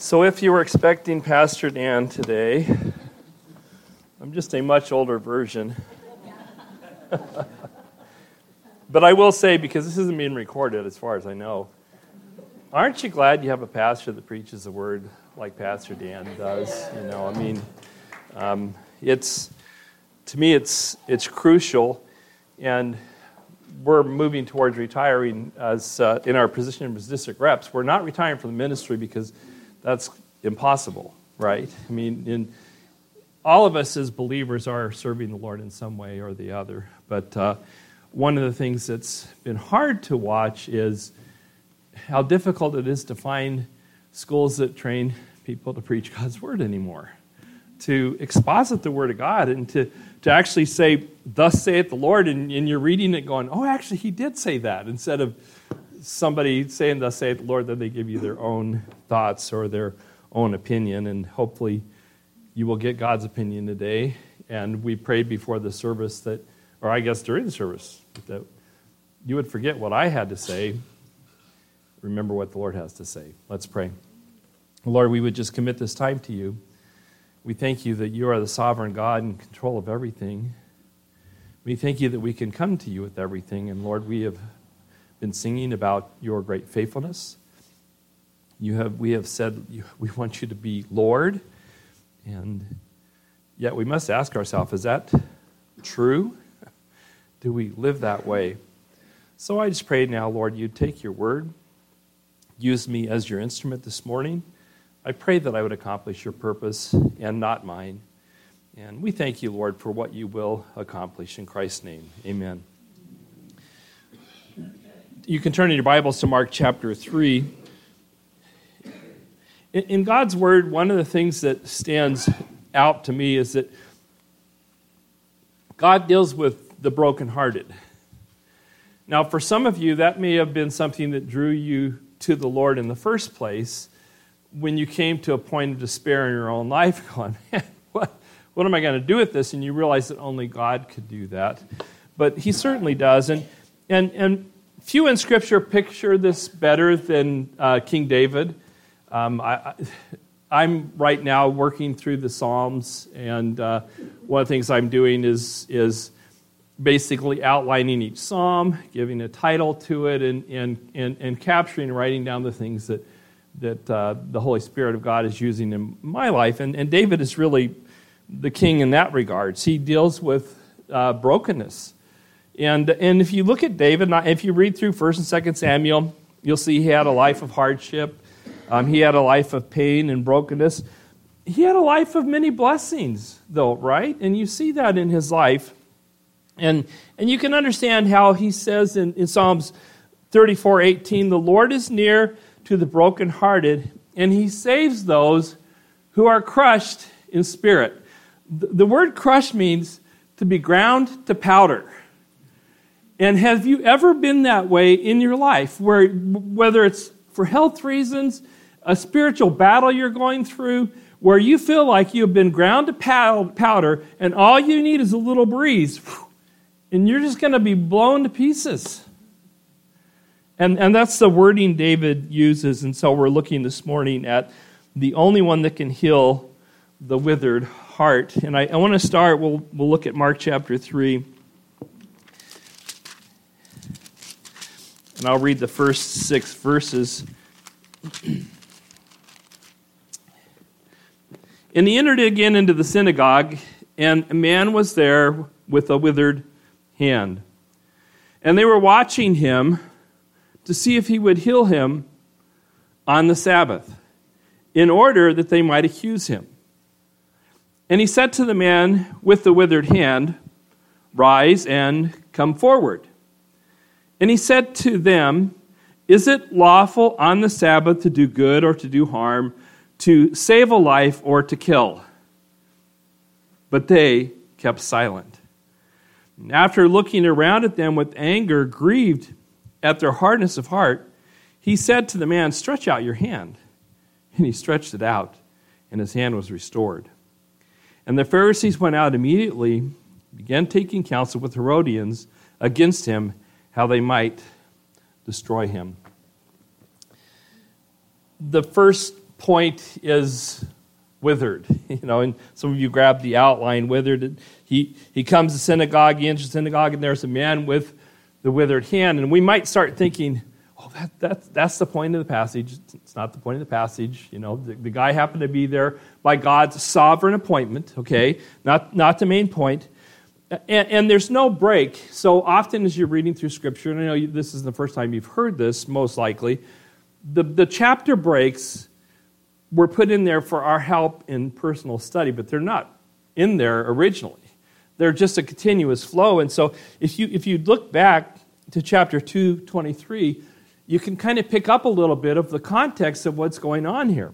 So, if you were expecting Pastor Dan today, I'm just a much older version. but I will say, because this isn't being recorded as far as I know, aren't you glad you have a pastor that preaches the word like Pastor Dan does? You know, I mean, um, it's to me, it's it's crucial, and we're moving towards retiring as uh, in our position as district reps. We're not retiring from the ministry because that's impossible, right? I mean, in, all of us as believers are serving the Lord in some way or the other. But uh, one of the things that's been hard to watch is how difficult it is to find schools that train people to preach God's word anymore, to exposit the word of God and to, to actually say, Thus saith the Lord, and, and you're reading it going, Oh, actually, he did say that, instead of somebody saying, Thus saith the Lord, then they give you their own thoughts or their own opinion, and hopefully you will get God's opinion today. And we prayed before the service that, or I guess during the service, that you would forget what I had to say. Remember what the Lord has to say. Let's pray. Lord, we would just commit this time to you. We thank you that you are the sovereign God in control of everything. We thank you that we can come to you with everything. And Lord, we have been singing about your great faithfulness. You have, we have said we want you to be Lord, and yet we must ask ourselves is that true? Do we live that way? So I just pray now, Lord, you take your word, use me as your instrument this morning. I pray that I would accomplish your purpose and not mine. And we thank you, Lord, for what you will accomplish in Christ's name. Amen. You can turn in your Bibles to Mark chapter 3. In God's Word, one of the things that stands out to me is that God deals with the brokenhearted. Now, for some of you, that may have been something that drew you to the Lord in the first place when you came to a point of despair in your own life, going, what, what am I going to do with this? And you realize that only God could do that. But He certainly does. And, and, and few in Scripture picture this better than uh, King David. Um, I, am right now working through the Psalms, and uh, one of the things I'm doing is, is basically outlining each psalm, giving a title to it, and, and, and, and capturing and writing down the things that, that uh, the Holy Spirit of God is using in my life. And, and David is really the king in that regards. He deals with uh, brokenness. And, and if you look at David, if you read through 1st and 2nd Samuel, you'll see he had a life of hardship. Um, he had a life of pain and brokenness. He had a life of many blessings, though, right? And you see that in his life. And, and you can understand how he says in, in Psalms 34 18, the Lord is near to the brokenhearted, and he saves those who are crushed in spirit. The, the word crushed means to be ground to powder. And have you ever been that way in your life, where whether it's for health reasons, a spiritual battle you're going through where you feel like you've been ground to powder and all you need is a little breeze and you're just going to be blown to pieces. And, and that's the wording David uses. And so we're looking this morning at the only one that can heal the withered heart. And I, I want to start, we'll, we'll look at Mark chapter 3. And I'll read the first six verses. And he entered again into the synagogue, and a man was there with a withered hand. And they were watching him to see if he would heal him on the Sabbath, in order that they might accuse him. And he said to the man with the withered hand, Rise and come forward. And he said to them, Is it lawful on the Sabbath to do good or to do harm? to save a life or to kill. But they kept silent. And after looking around at them with anger, grieved at their hardness of heart, he said to the man, Stretch out your hand. And he stretched it out, and his hand was restored. And the Pharisees went out immediately, began taking counsel with Herodians against him, how they might destroy him. The first point is withered. You know, and some of you grabbed the outline, withered. He, he comes to synagogue, he enters the synagogue, and there's a man with the withered hand. And we might start thinking, oh, that, that, that's the point of the passage. It's not the point of the passage. You know, the, the guy happened to be there by God's sovereign appointment, okay? Not, not the main point. And, and, there's no break. So often, as you're reading through Scripture, and I know this is the first time you've heard this, most likely, the, the chapter breaks were put in there for our help in personal study, but they're not in there originally. They're just a continuous flow. And so, if you, if you look back to chapter 223, you can kind of pick up a little bit of the context of what's going on here.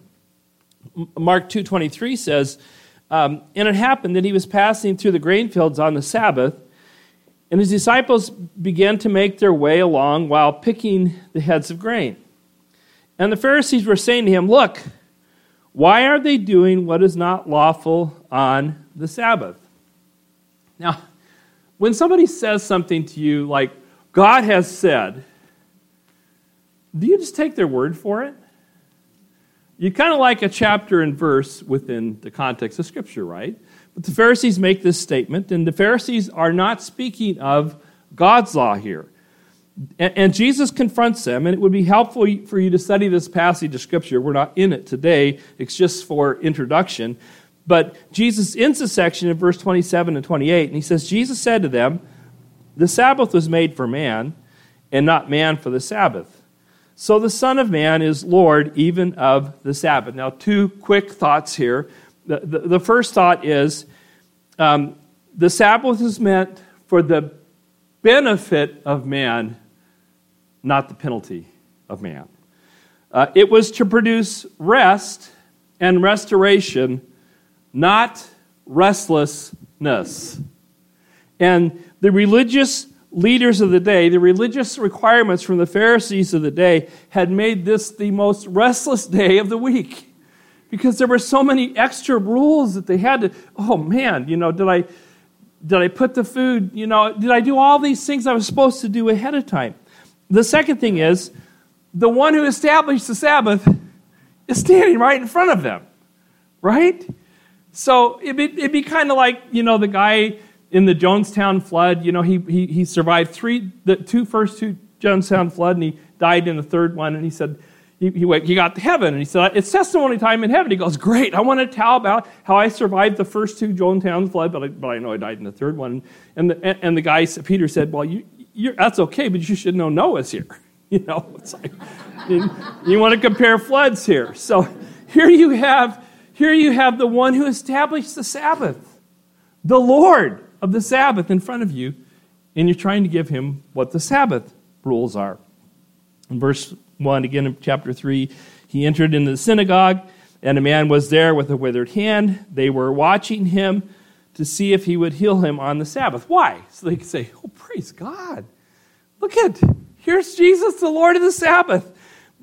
Mark 2.23 says, um, and it happened that he was passing through the grain fields on the Sabbath, and his disciples began to make their way along while picking the heads of grain. And the Pharisees were saying to him, Look, why are they doing what is not lawful on the Sabbath? Now, when somebody says something to you like, God has said, do you just take their word for it? You kind of like a chapter and verse within the context of Scripture, right? But the Pharisees make this statement, and the Pharisees are not speaking of God's law here. And, Jesus confronts them, and it would be helpful for you to study this passage of Scripture. We're not in it today, it's just for introduction. But Jesus ends the section in verse 27 and 28, and he says, Jesus said to them, The Sabbath was made for man, and not man for the Sabbath. So the Son of Man is Lord even of the Sabbath. Now, two quick thoughts here. The, the, the first thought is um, the Sabbath is meant for the benefit of man, not the penalty of man. Uh, it was to produce rest and restoration, not restlessness. And the religious leaders of the day, the religious requirements from the Pharisees of the day, had made this the most restless day of the week. Because there were so many extra rules that they had to oh man you know did i did i put the food you know did i do all these things i was supposed to do ahead of time? The second thing is the one who established the sabbath is standing right in front of them right? So it'd be, it'd be kind of like you know the guy in the Johnstown flood, you know, he, he, he survived three, the two first two Johnstown flood, and he died in the third one. And he said, he, he, went, he got to heaven, and he said, it's testimony time in heaven. He goes, great, I want to tell about how I survived the first two Johnstown flood, but I, but I know I died in the third one. And the, and the guy, Peter said, well, you, you that's okay, but you should know Noah's here. You know, it's like, you, you want to compare floods here. So here you have, here you have the one who established the Sabbath, the Lord of the Sabbath in front of you, and you're trying to give him what the Sabbath rules are. In verse 1, again in chapter 3, he entered into the synagogue, and a man was there with a withered hand. They were watching him to see if he would heal him on the Sabbath. Why? So they could say, Oh, praise God. Look at, here's Jesus, the Lord of the Sabbath.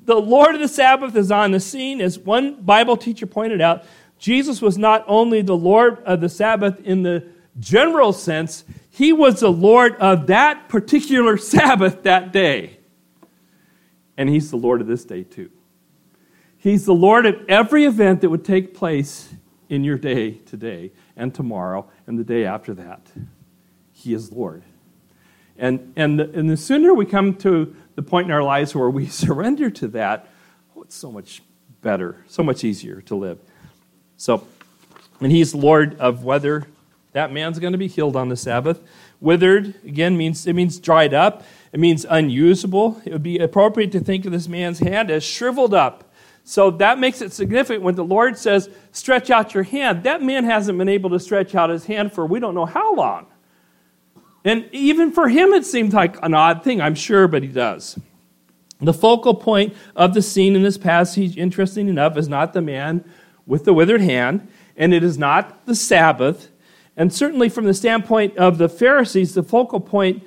The Lord of the Sabbath is on the scene. As one Bible teacher pointed out, Jesus was not only the Lord of the Sabbath in the general sense, he was the Lord of that particular Sabbath that day. And he's the Lord of this day too. He's the Lord of every event that would take place in your day today and tomorrow and the day after that. He is Lord. And, and, the, and the sooner we come to the point in our lives where we surrender to that, oh, it's so much better, so much easier to live. So, and He's Lord of whether that man's going to be healed on the Sabbath. Withered, again, means it means dried up. It means unusable. It would be appropriate to think of this man's hand as shriveled up. So that makes it significant when the Lord says, stretch out your hand. That man hasn't been able to stretch out his hand for we don't know how long. And even for him, it seemed like an odd thing, I'm sure, but he does. The focal point of the scene in this passage, interesting enough, is not the man with the withered hand, and it is not the Sabbath, and certainly, from the standpoint of the Pharisees, the focal point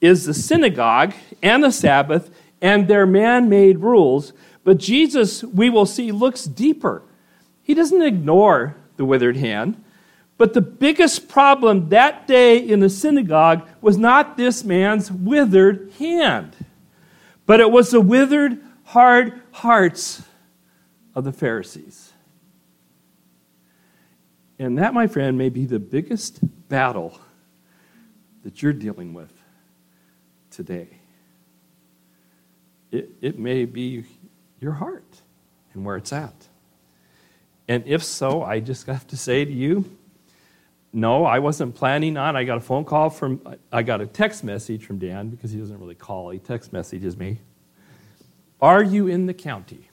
is the synagogue and the Sabbath and their man made rules. But Jesus, we will see, looks deeper. He doesn't ignore the withered hand. But the biggest problem that day in the synagogue was not this man's withered hand, but it was the withered, hard hearts of the Pharisees. And that, my friend, may be the biggest battle that you're dealing with today. It, it may be your heart and where it's at. And if so, I just have to say to you, no, I wasn't planning on. I got a phone call from, I got a text message from Dan because he doesn't really call, he text messages me. Are you in the county?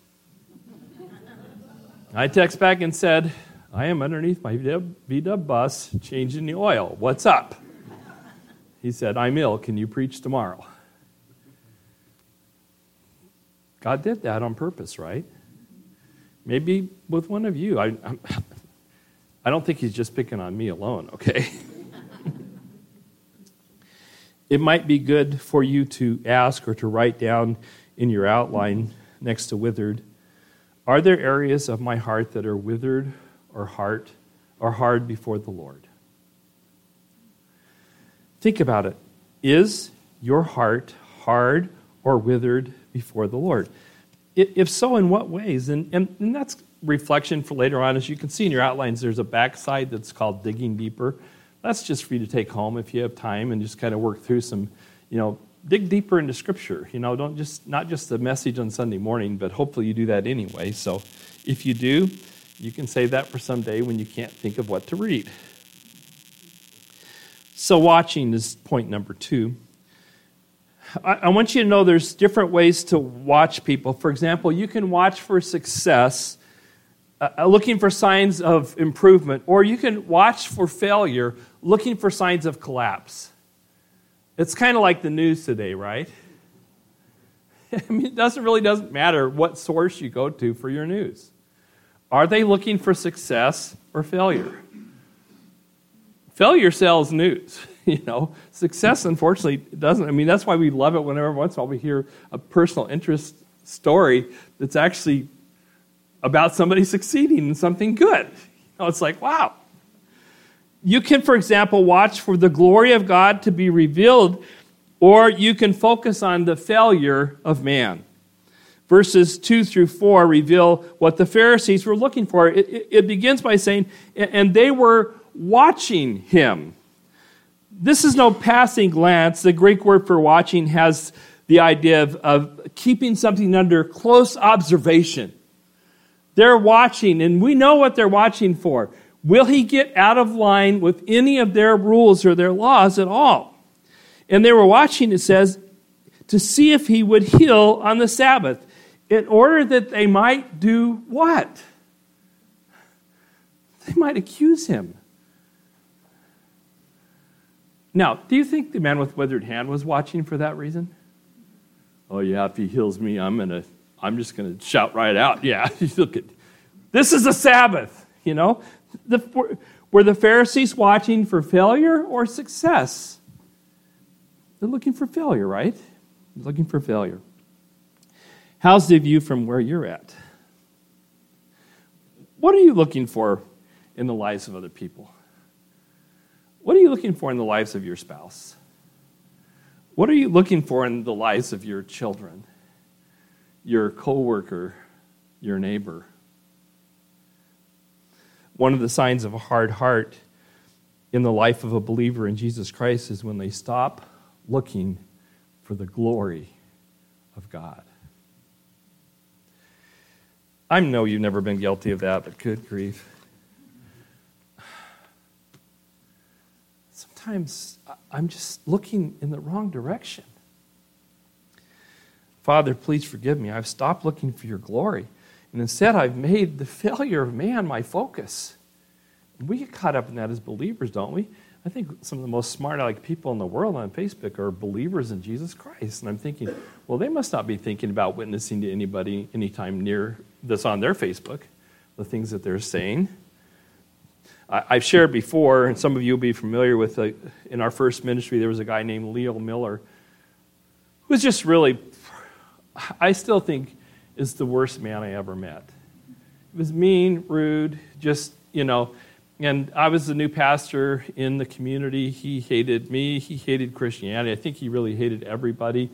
I text back and said, I am underneath my VW bus changing the oil. What's up? He said, I'm ill. Can you preach tomorrow? God did that on purpose, right? Maybe with one of you. I, I'm, I don't think he's just picking on me alone, okay? it might be good for you to ask or to write down in your outline next to withered Are there areas of my heart that are withered or heart or hard before the Lord? Think about it. Is your heart hard or withered before the Lord? If so, in what ways? And, and, and, that's reflection for later on. As you can see in your outlines, there's a backside that's called digging deeper. That's just for you to take home if you have time and just kind of work through some, you know, dig deeper into Scripture. You know, don't just, not just the message on Sunday morning, but hopefully you do that anyway. So if you do, you can save that for some day when you can't think of what to read. So, watching is point number two. I, I want you to know there's different ways to watch people. For example, you can watch for success, uh, uh, looking for signs of improvement, or you can watch for failure, looking for signs of collapse. It's kind of like the news today, right? I mean, it doesn't really doesn't matter what source you go to for your news. Are they looking for success or failure? Failure sells news. You know, success unfortunately doesn't. I mean, that's why we love it whenever once in a while we hear a personal interest story that's actually about somebody succeeding in something good. You know, it's like, wow. You can, for example, watch for the glory of God to be revealed, or you can focus on the failure of man verses 2 through 4 reveal what the Pharisees were looking for. It, it, it, begins by saying, and they were watching him. This is no passing glance. The Greek word for watching has the idea of, of keeping something under close observation. They're watching, and we know what they're watching for. Will he get out of line with any of their rules or their laws at all? And they were watching, it says, to see if he would heal on the Sabbath in order that they might do what? They might accuse him. Now, do you think the man with withered hand was watching for that reason? Oh yeah, if he heals me, I'm gonna I'm just gonna shout right out. Yeah, look at this is a Sabbath, you know? The, were the Pharisees watching for failure or success? They're looking for failure, right? They're looking for failure. How's the view from where you're at? What are you looking for in the lives of other people? What are you looking for in the lives of your spouse? What are you looking for in the lives of your children, your coworker, your neighbor? One of the signs of a hard heart in the life of a believer in Jesus Christ is when they stop looking for the glory of God. I know you've never been guilty of that, but good grief. Sometimes I'm just looking in the wrong direction. Father, please forgive me. I've stopped looking for your glory. And instead, I've made the failure of man my focus. We get caught up in that as believers, don't we? I think some of the most smart like people in the world on Facebook are believers in Jesus Christ. And I'm thinking, well, they must not be thinking about witnessing to anybody anytime near that's on their Facebook, the things that they're saying. I, have shared before, and some of you will be familiar with, uh, in our first ministry, there was a guy named Leo Miller who was just really, I still think, is the worst man I ever met. He was mean, rude, just, you know, and I was the new pastor in the community. He hated me. He hated Christianity. I think he really hated everybody.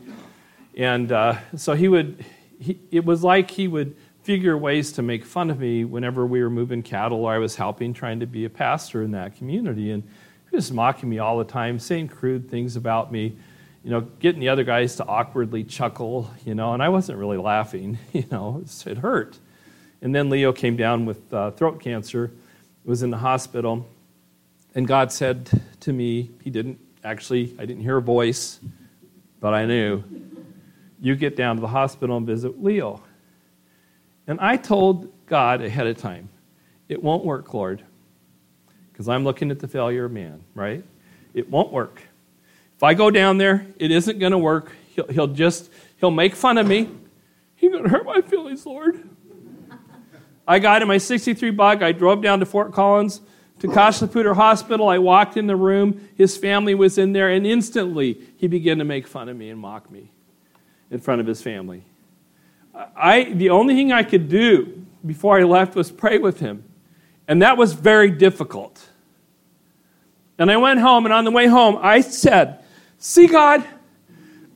And uh, so he would, he, it was like he would figure ways to make fun of me whenever we were moving cattle or I was helping trying to be a pastor in that community. And he was mocking me all the time, saying crude things about me, you know, getting the other guys to awkwardly chuckle, you know, and I wasn't really laughing, you know, it hurt. And then Leo came down with uh, throat cancer, was in the hospital, and God said to me, He didn't actually, I didn't hear a voice, but I knew, you get down to the hospital and visit Leo. And I told God ahead of time, it won't work, Lord, because I'm looking at the failure of man, right? It won't work. If I go down there, it isn't going to work. He'll, he'll just, he'll make fun of me. He's going to hurt my feelings, Lord. I got in my 63 bug. I drove down to Fort Collins to Cache la Poudre Hospital. I walked in the room. His family was in there, and instantly he began to make fun of me and mock me in front of his family. I, the only thing I could do before I left was pray with him. And that was very difficult. And I went home, and on the way home, I said, See, God,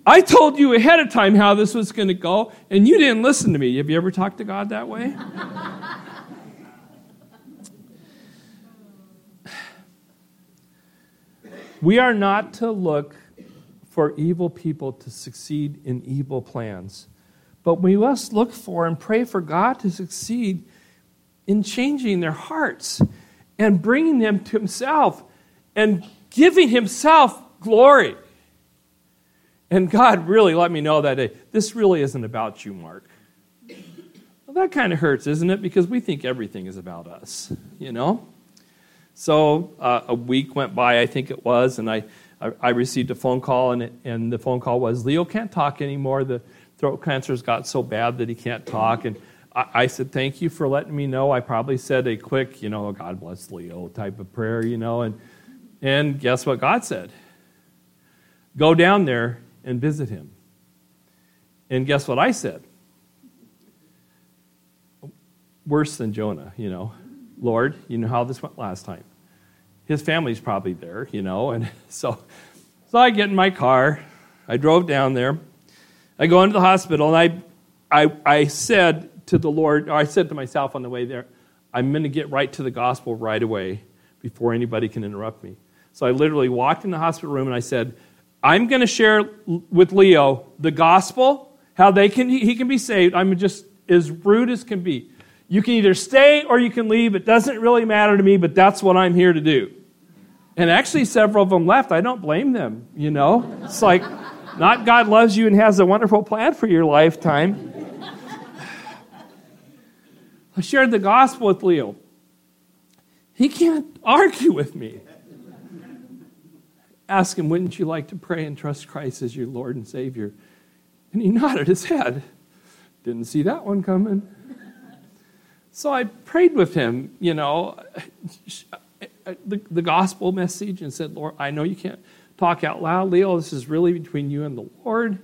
I told you ahead of time how this was going to go, and you didn't listen to me. Have you ever talked to God that way? we are not to look for evil people to succeed in evil plans. But we must look for and pray for God to succeed in changing their hearts and bringing them to Himself and giving Himself glory. And God really let me know that day this really isn't about you, Mark. Well, that kind of hurts, isn't it? Because we think everything is about us, you know? So uh, a week went by, I think it was, and I, I, received a phone call, and, it, and the phone call was Leo can't talk anymore. The, throat cancer's got so bad that he can't talk. And I, I said, Thank you for letting me know. I probably said a quick, you know, God bless Leo type of prayer, you know. And, and guess what God said? Go down there and visit him. And guess what I said? Worse than Jonah, you know. Lord, you know how this went last time. His family's probably there, you know. And so, so I get in my car. I drove down there. I go into the hospital and I, I, I said to the Lord, or I said to myself on the way there, I'm going to get right to the gospel right away before anybody can interrupt me. So I literally walked in the hospital room and I said, I'm going to share with Leo the gospel, how they can he can be saved. I'm just as rude as can be. You can either stay or you can leave. It doesn't really matter to me, but that's what I'm here to do. And actually, several of them left. I don't blame them, you know? It's like, not God loves you and has a wonderful plan for your lifetime. I shared the gospel with Leo. He can't argue with me. Ask him, wouldn't you like to pray and trust Christ as your Lord and Savior? And he nodded his head. Didn't see that one coming. So I prayed with him, you know, the, the gospel message and said, Lord, I know you can't talk out loud. Leo, this is really between you and the Lord.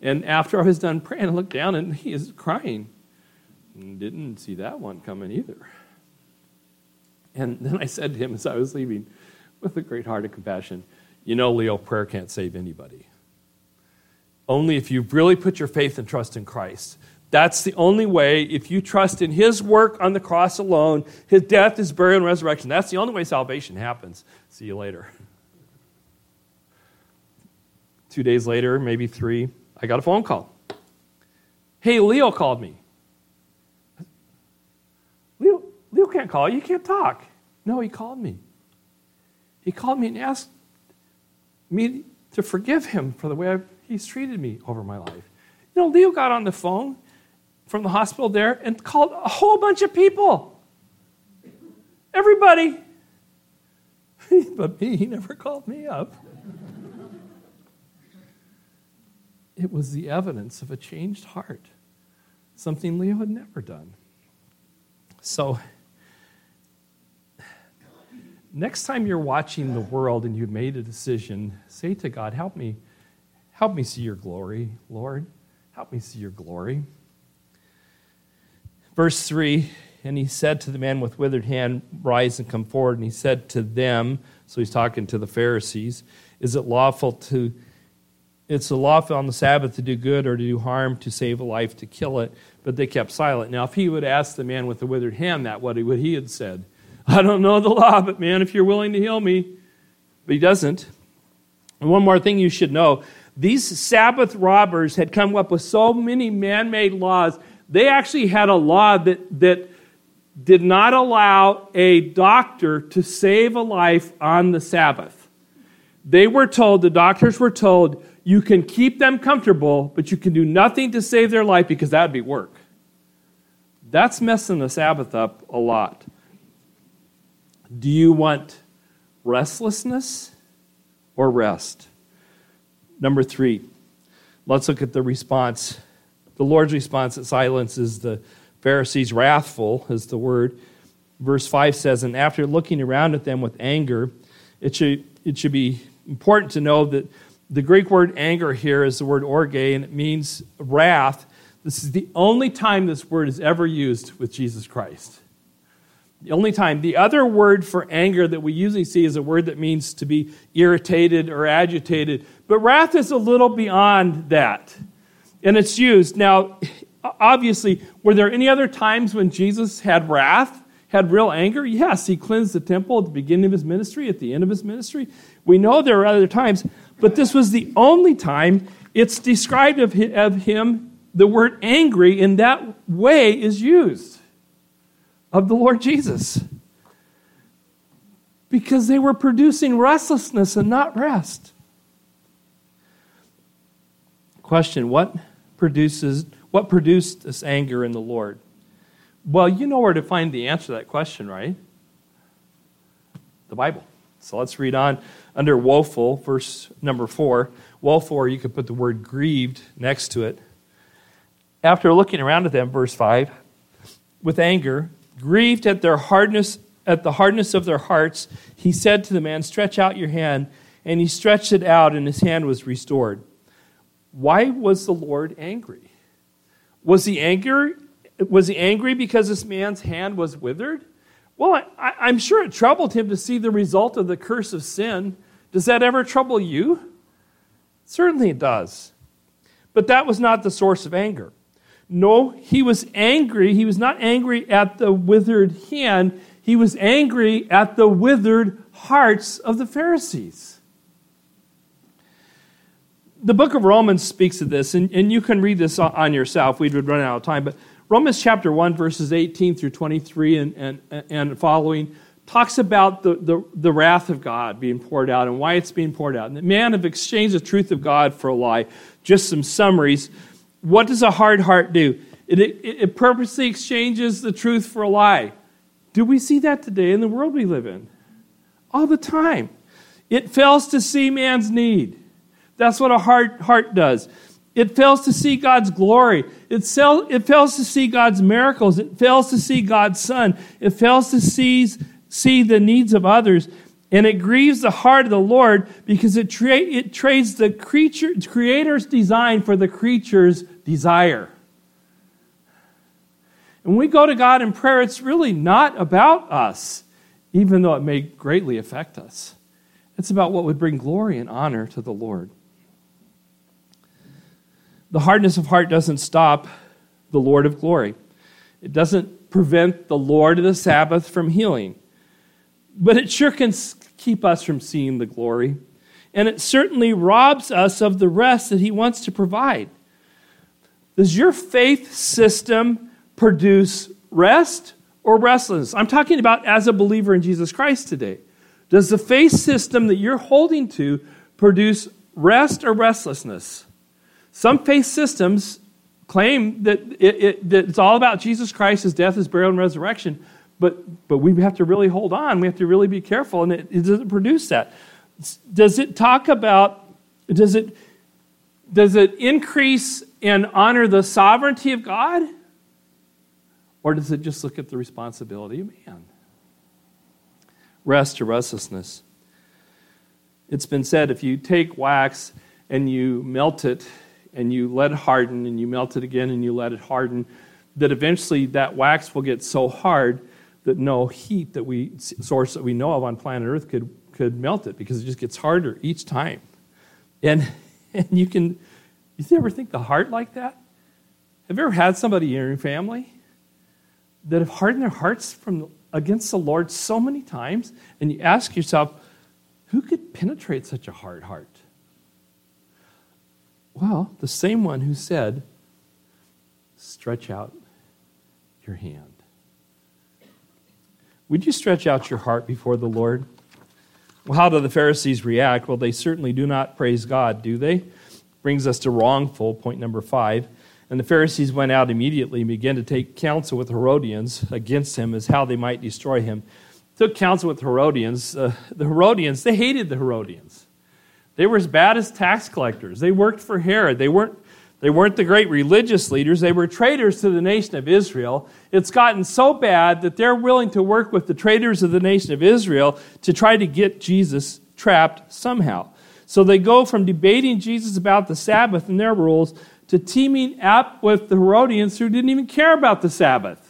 And after I was done praying, I looked down and he is crying. Didn't see that one coming either. And then I said to him as I was leaving, with a great heart of compassion, You know, Leo, prayer can't save anybody. Only if you really put your faith and trust in Christ. That's the only way, if you trust in his work on the cross alone, his death, his burial, and resurrection, that's the only way salvation happens. See you later. Two days later, maybe three, I got a phone call. Hey, Leo called me. Leo, Leo can't call you. You can't talk. No, he called me. He called me and asked me to forgive him for the way I've, he's treated me over my life. You know, Leo got on the phone from the hospital there and called a whole bunch of people. Everybody. but me, he never called me up. It was the evidence of a changed heart, something Leo had never done. So, next time you're watching the world and you've made a decision, say to God, Help me, help me see your glory, Lord. Help me see your glory. Verse 3 And he said to the man with withered hand, Rise and come forward. And he said to them, so he's talking to the Pharisees, Is it lawful to it's a lawful on the Sabbath to do good or to do harm, to save a life, to kill it. But they kept silent. Now, if he would ask the man with the withered hand that, what would he had said? I don't know the law, but man, if you're willing to heal me. But he doesn't. And one more thing you should know these Sabbath robbers had come up with so many man made laws. They actually had a law that, that did not allow a doctor to save a life on the Sabbath. They were told, the doctors were told, you can keep them comfortable, but you can do nothing to save their life because that would be work. That's messing the Sabbath up a lot. Do you want restlessness or rest? Number three, let's look at the response. The Lord's response at silence is the Pharisees wrathful, is the word. Verse 5 says, And after looking around at them with anger, it should, it should be important to know that the Greek word anger here is the word orge, and it means wrath. This is the only time this word is ever used with Jesus Christ. The only time. The other word for anger that we usually see is a word that means to be irritated or agitated. But wrath is a little beyond that. And it's used. Now, obviously, were there any other times when Jesus had wrath, had real anger? Yes, he cleansed the temple at the beginning of his ministry, at the end of his ministry. We know there are other times, but this was the only time it's described of him, the word angry in that way is used of the Lord Jesus. Because they were producing restlessness and not rest. Question What produces what produced this anger in the Lord? Well, you know where to find the answer to that question, right? The Bible. So let's read on under woeful, verse number four. Woeful, or you could put the word grieved next to it. After looking around at them, verse five, with anger, Grieved at their hardness, at the hardness of their hearts, he said to the man, Stretch out your hand. And he stretched it out, and his hand was restored. Why was the Lord angry? Was he angry? Was he angry because this man's hand was withered? Well, I, am sure it troubled him to see the result of the curse of sin. Does that ever trouble you? Certainly it does. But that was not the source of anger. No, he was angry. He was not angry at the withered hand, he was angry at the withered hearts of the Pharisees. The book of Romans speaks of this, and, and you can read this on yourself. We would run out of time, but Romans chapter 1, verses 18 through 23 and, and, and following talks about the, the, the, wrath of God being poured out and why it's being poured out. And the man have exchanged the truth of God for a lie. Just some summaries. What does a hard heart do? It, it, it purposely exchanges the truth for a lie. Do we see that today in the world we live in? All the time. It fails to see man's need. That's what a hard heart does. It fails to see God's glory. It, sell, it fails to see God's miracles. It fails to see God's Son. It fails to see, see the needs of others. And it grieves the heart of the Lord because it, tra- it trades the creature, creator's design for the creature's desire. And when we go to God in prayer, it's really not about us, even though it may greatly affect us. It's about what would bring glory and honor to the Lord. The hardness of heart doesn't stop the Lord of glory, it doesn't prevent the Lord of the Sabbath from healing. But it sure can keep us from seeing the glory. And it certainly robs us of the rest that He wants to provide. Does your faith system produce rest or restlessness? I'm talking about as a believer in Jesus Christ today. Does the faith system that you're holding to produce rest or restlessness? Some faith systems claim that, it, it, that it's all about Jesus Christ, his death, his burial, and resurrection but, but we have to really hold on. We have to really be careful, and it, it doesn't produce that. Does it talk about, does it, does it increase and honor the sovereignty of God? Or does it just look at the responsibility of man? Rest or restlessness. It's been said if you take wax and you melt it and you let it harden and you melt it again and you let it harden, that eventually that wax will get so hard that no heat that we source that we know of on planet Earth could could melt it because it just gets harder each time. And And you can, you ever think the heart like that? Have you ever had somebody in your family that have hardened their hearts from against the Lord so many times, and you ask yourself, who could penetrate such a hard heart? Well, the same one who said, stretch out your hand. Would you stretch out your heart before the Lord? Well, how do the Pharisees react? Well, they certainly do not praise God, do they? Brings us to wrongful, point number five. And the Pharisees went out immediately and began to take counsel with Herodians against him as how they might destroy him. Took counsel with Herodians. Uh, the Herodians, they hated the Herodians. They were as bad as tax collectors. They worked for Herod. They weren't, they weren't the great religious leaders. They were traitors to the nation of Israel. It's gotten so bad that they're willing to work with the traitors of the nation of Israel to try to get Jesus trapped somehow. So they go from debating Jesus about the Sabbath and their rules to teaming up with the Herodians who didn't even care about the Sabbath.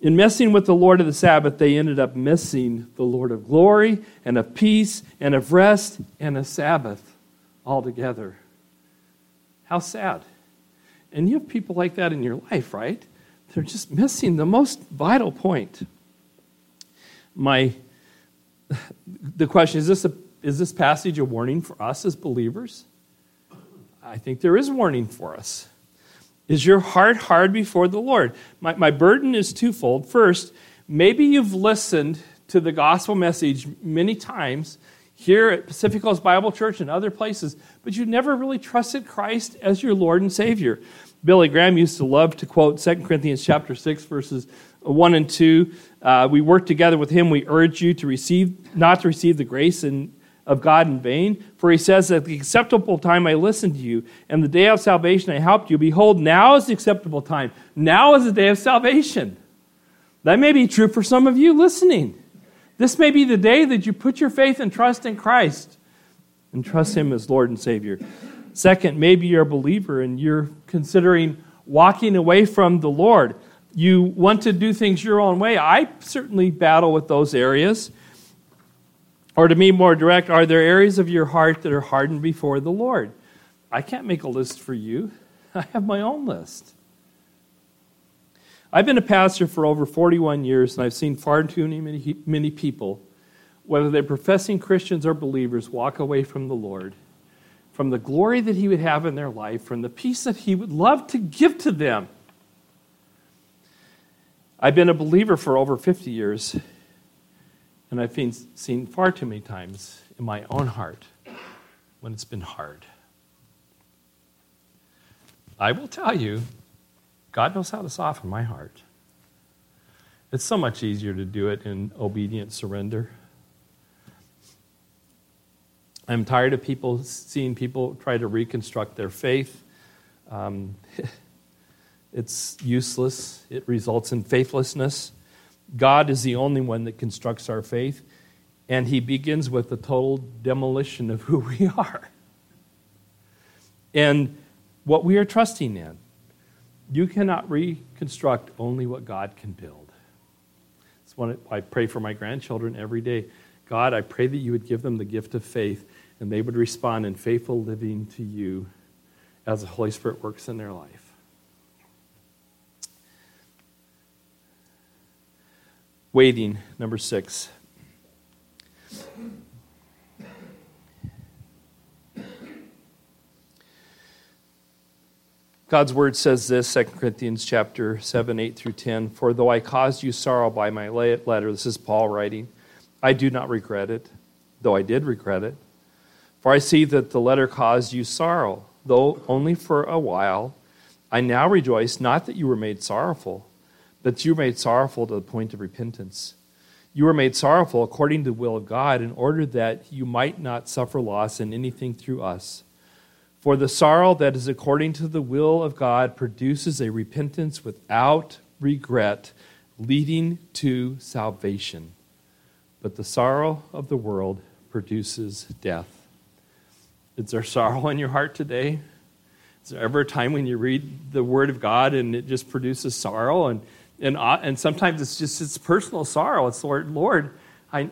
In messing with the Lord of the Sabbath, they ended up missing the Lord of glory and of peace and of rest and a Sabbath altogether. How sad. And you have people like that in your life, right? They're just missing the most vital point. My the question is this a, is this passage a warning for us as believers? I think there is warning for us. Is your heart hard before the Lord? My, my burden is twofold. First, maybe you've listened to the gospel message many times here at Pacific Coast Bible Church and other places, but you never really trusted Christ as your Lord and Savior. Billy Graham used to love to quote 2 Corinthians chapter 6, verses 1 and 2. Uh, we work together with him. We urge you to receive, not to receive the grace and of God in vain. For he says, At the acceptable time I listened to you, and the day of salvation I helped you. Behold, now is the acceptable time. Now is the day of salvation. That may be true for some of you listening. This may be the day that you put your faith and trust in Christ and trust Him as Lord and Savior. Second, maybe you're a believer and you're considering walking away from the Lord. You want to do things your own way. I certainly battle with those areas. Or to be more direct, are there areas of your heart that are hardened before the Lord? I can't make a list for you. I have my own list. I've been a pastor for over 41 years, and I've seen far too many, many people, whether they're professing Christians or believers, walk away from the Lord, from the glory that He would have in their life, from the peace that He would love to give to them. I've been a believer for over 50 years, and I've seen far too many times in my own heart when it's been hard. I will tell you, God knows how to soften my heart. It's so much easier to do it in obedient surrender. I'm tired of people seeing people try to reconstruct their faith. Um, it's useless, it results in faithlessness. God is the only one that constructs our faith, and He begins with the total demolition of who we are and what we are trusting in. You cannot reconstruct only what God can build. It's what I pray for my grandchildren every day. God, I pray that you would give them the gift of faith and they would respond in faithful living to you as the Holy Spirit works in their life. Waiting, number six. God's word says this, 2 Corinthians chapter 7, 8 through 10. For though I caused you sorrow by my letter, this is Paul writing, I do not regret it, though I did regret it. For I see that the letter caused you sorrow, though only for a while. I now rejoice, not that you were made sorrowful that you were made sorrowful to the point of repentance. You were made sorrowful according to the will of God, in order that you might not suffer loss in anything through us. For the sorrow that is according to the will of God produces a repentance without regret, leading to salvation. But the sorrow of the world produces death. Is there sorrow in your heart today? Is there ever a time when you read the Word of God and it just produces sorrow and and, and sometimes it's just it's personal sorrow. It's Lord, Lord, I,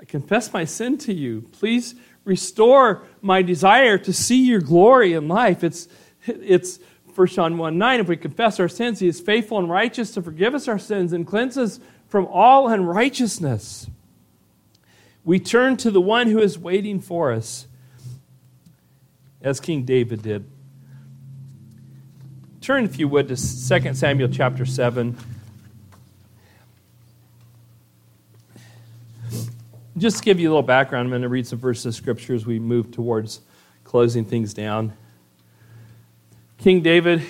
I confess my sin to you. Please restore my desire to see your glory in life. It's, it's 1 John 1 9. If we confess our sins, he is faithful and righteous to forgive us our sins and cleanse us from all unrighteousness. We turn to the one who is waiting for us, as King David did. Turn, if you would, to 2 Samuel chapter 7. Just to give you a little background, I'm going to read some verses of scripture as we move towards closing things down. King David,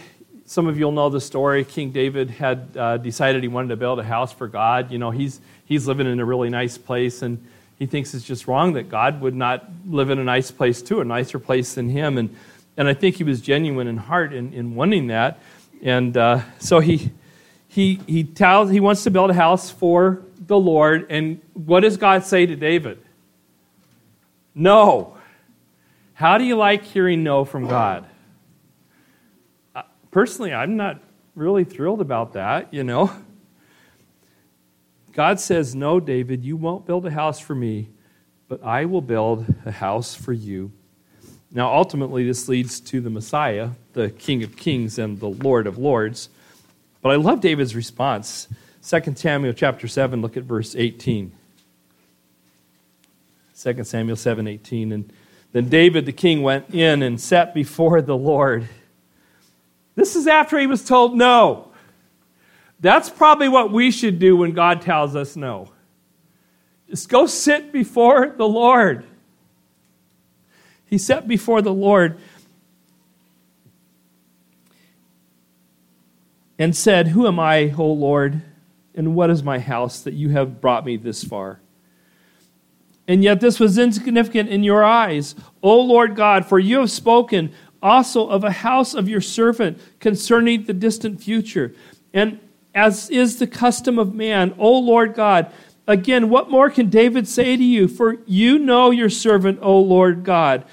some of you will know the story. King David had uh, decided he wanted to build a house for God. You know, he's, he's living in a really nice place, and he thinks it's just wrong that God would not live in a nice place too, a nicer place than him. And, and I think he was genuine in heart in, in wanting that. And uh, so he, he, he, tells, he wants to build a house for the Lord. And what does God say to David? No. How do you like hearing no from God? Personally, I'm not really thrilled about that, you know. God says, No, David, you won't build a house for me, but I will build a house for you. Now, ultimately, this leads to the Messiah, the King of Kings and the Lord of Lords. But I love David's response. 2 Samuel chapter 7, look at verse 18. 2 Samuel 7 18. And then David the king went in and sat before the Lord. This is after he was told no. That's probably what we should do when God tells us no. Just go sit before the Lord. He sat before the Lord and said, Who am I, O Lord? And what is my house that you have brought me this far? And yet this was insignificant in your eyes, O Lord God, for you have spoken also of a house of your servant concerning the distant future. And as is the custom of man, O Lord God, again, what more can David say to you? For you know your servant, O Lord God.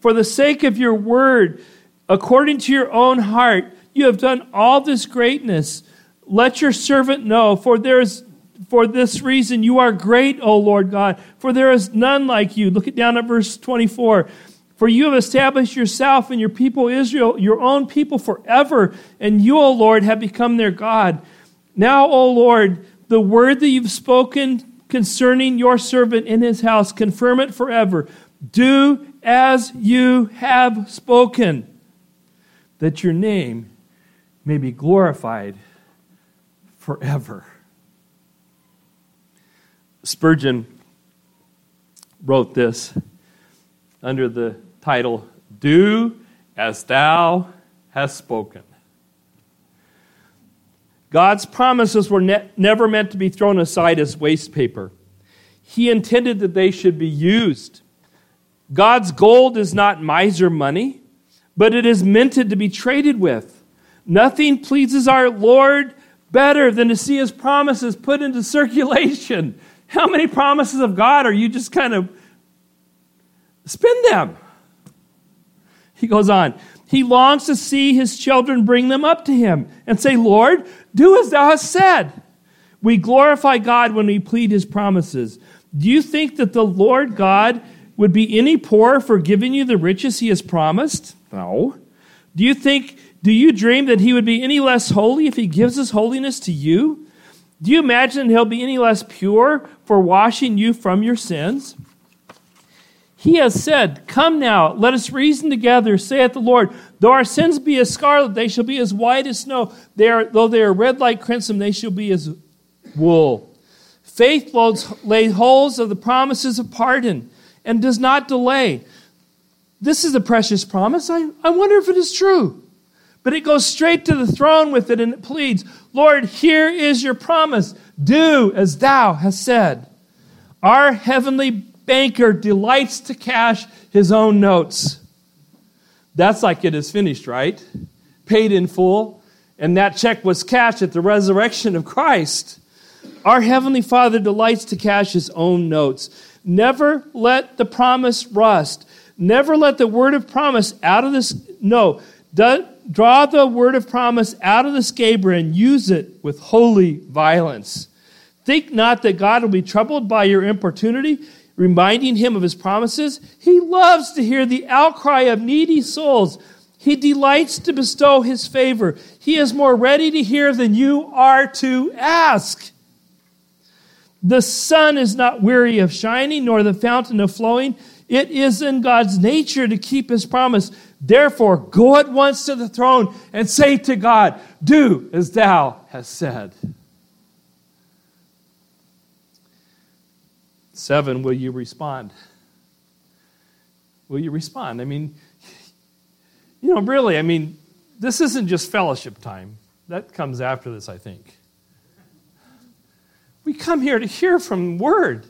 For the sake of your word, according to your own heart, you have done all this greatness. Let your servant know, for there is for this reason you are great, O Lord God, for there is none like you. Look it down at verse 24. For you have established yourself and your people Israel, your own people forever, and you, O Lord, have become their God. Now, O Lord, the word that you've spoken concerning your servant in his house, confirm it forever. Do as you have spoken, that your name may be glorified forever. Spurgeon wrote this under the title, Do as Thou Hast Spoken. God's promises were ne- never meant to be thrown aside as waste paper. He intended that they should be used. God's gold is not miser money, but it is minted to be traded with. Nothing pleases our Lord better than to see his promises put into circulation. How many promises of God are you just kind of spend them? He goes on. He longs to see his children bring them up to him and say, Lord, do as thou hast said. We glorify God when we plead his promises. Do you think that the Lord God would be any poorer for giving you the riches he has promised? No. Do you think, do you dream that he would be any less holy if he gives his holiness to you? Do you imagine he'll be any less pure for washing you from your sins? He has said, Come now, let us reason together, saith the Lord. Though our sins be as scarlet, they shall be as white as snow. They are, though they are red like crimson, they shall be as wool. Faith lays holds of the promises of pardon and does not delay. This is a precious promise. I, I wonder if it is true. But it goes straight to the throne with it and it pleads, Lord, here is your promise. Do as thou hast said. Our heavenly banker delights to cash his own notes. That's like it is finished, right? Paid in full. And that check was cashed at the resurrection of Christ. Our Heavenly Father delights to cash his own notes. Never let the promise rust. Never let the word of promise out of this. No. draw the word of promise out of the scabbard and use it with holy violence. Think not that God will be troubled by your importunity, reminding him of his promises. He loves to hear the outcry of needy souls. He delights to bestow his favor. He is more ready to hear than you are to ask. The sun is not weary of shining, nor the fountain of flowing. It is in God's nature to keep his promise. Therefore, go at once to the throne and say to God, Do as thou hast said. Seven, will you respond? Will you respond? I mean, you know, really, I mean, this isn't just fellowship time. That comes after this, I think. We come here to hear from Word.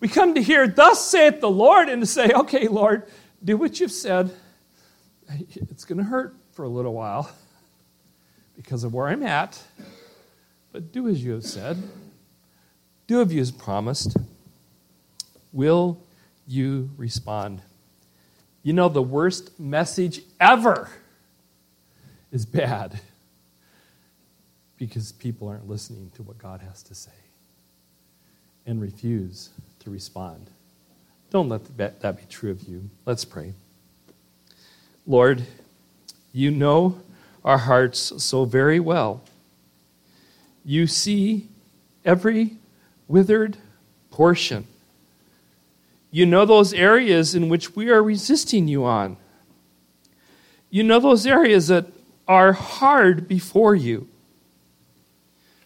We come to hear, Thus saith the Lord, and to say, Okay, Lord, do what you've said. It's going to hurt for a little while because of where I'm at, but do as you have said. Do as you have promised. Will you respond? You know, the worst message ever is bad because people aren't listening to what God has to say and refuse to respond. Don't let that be true of you. Let's pray. Lord, you know our hearts so very well. You see every withered portion. You know those areas in which we are resisting you on. You know those areas that are hard before you.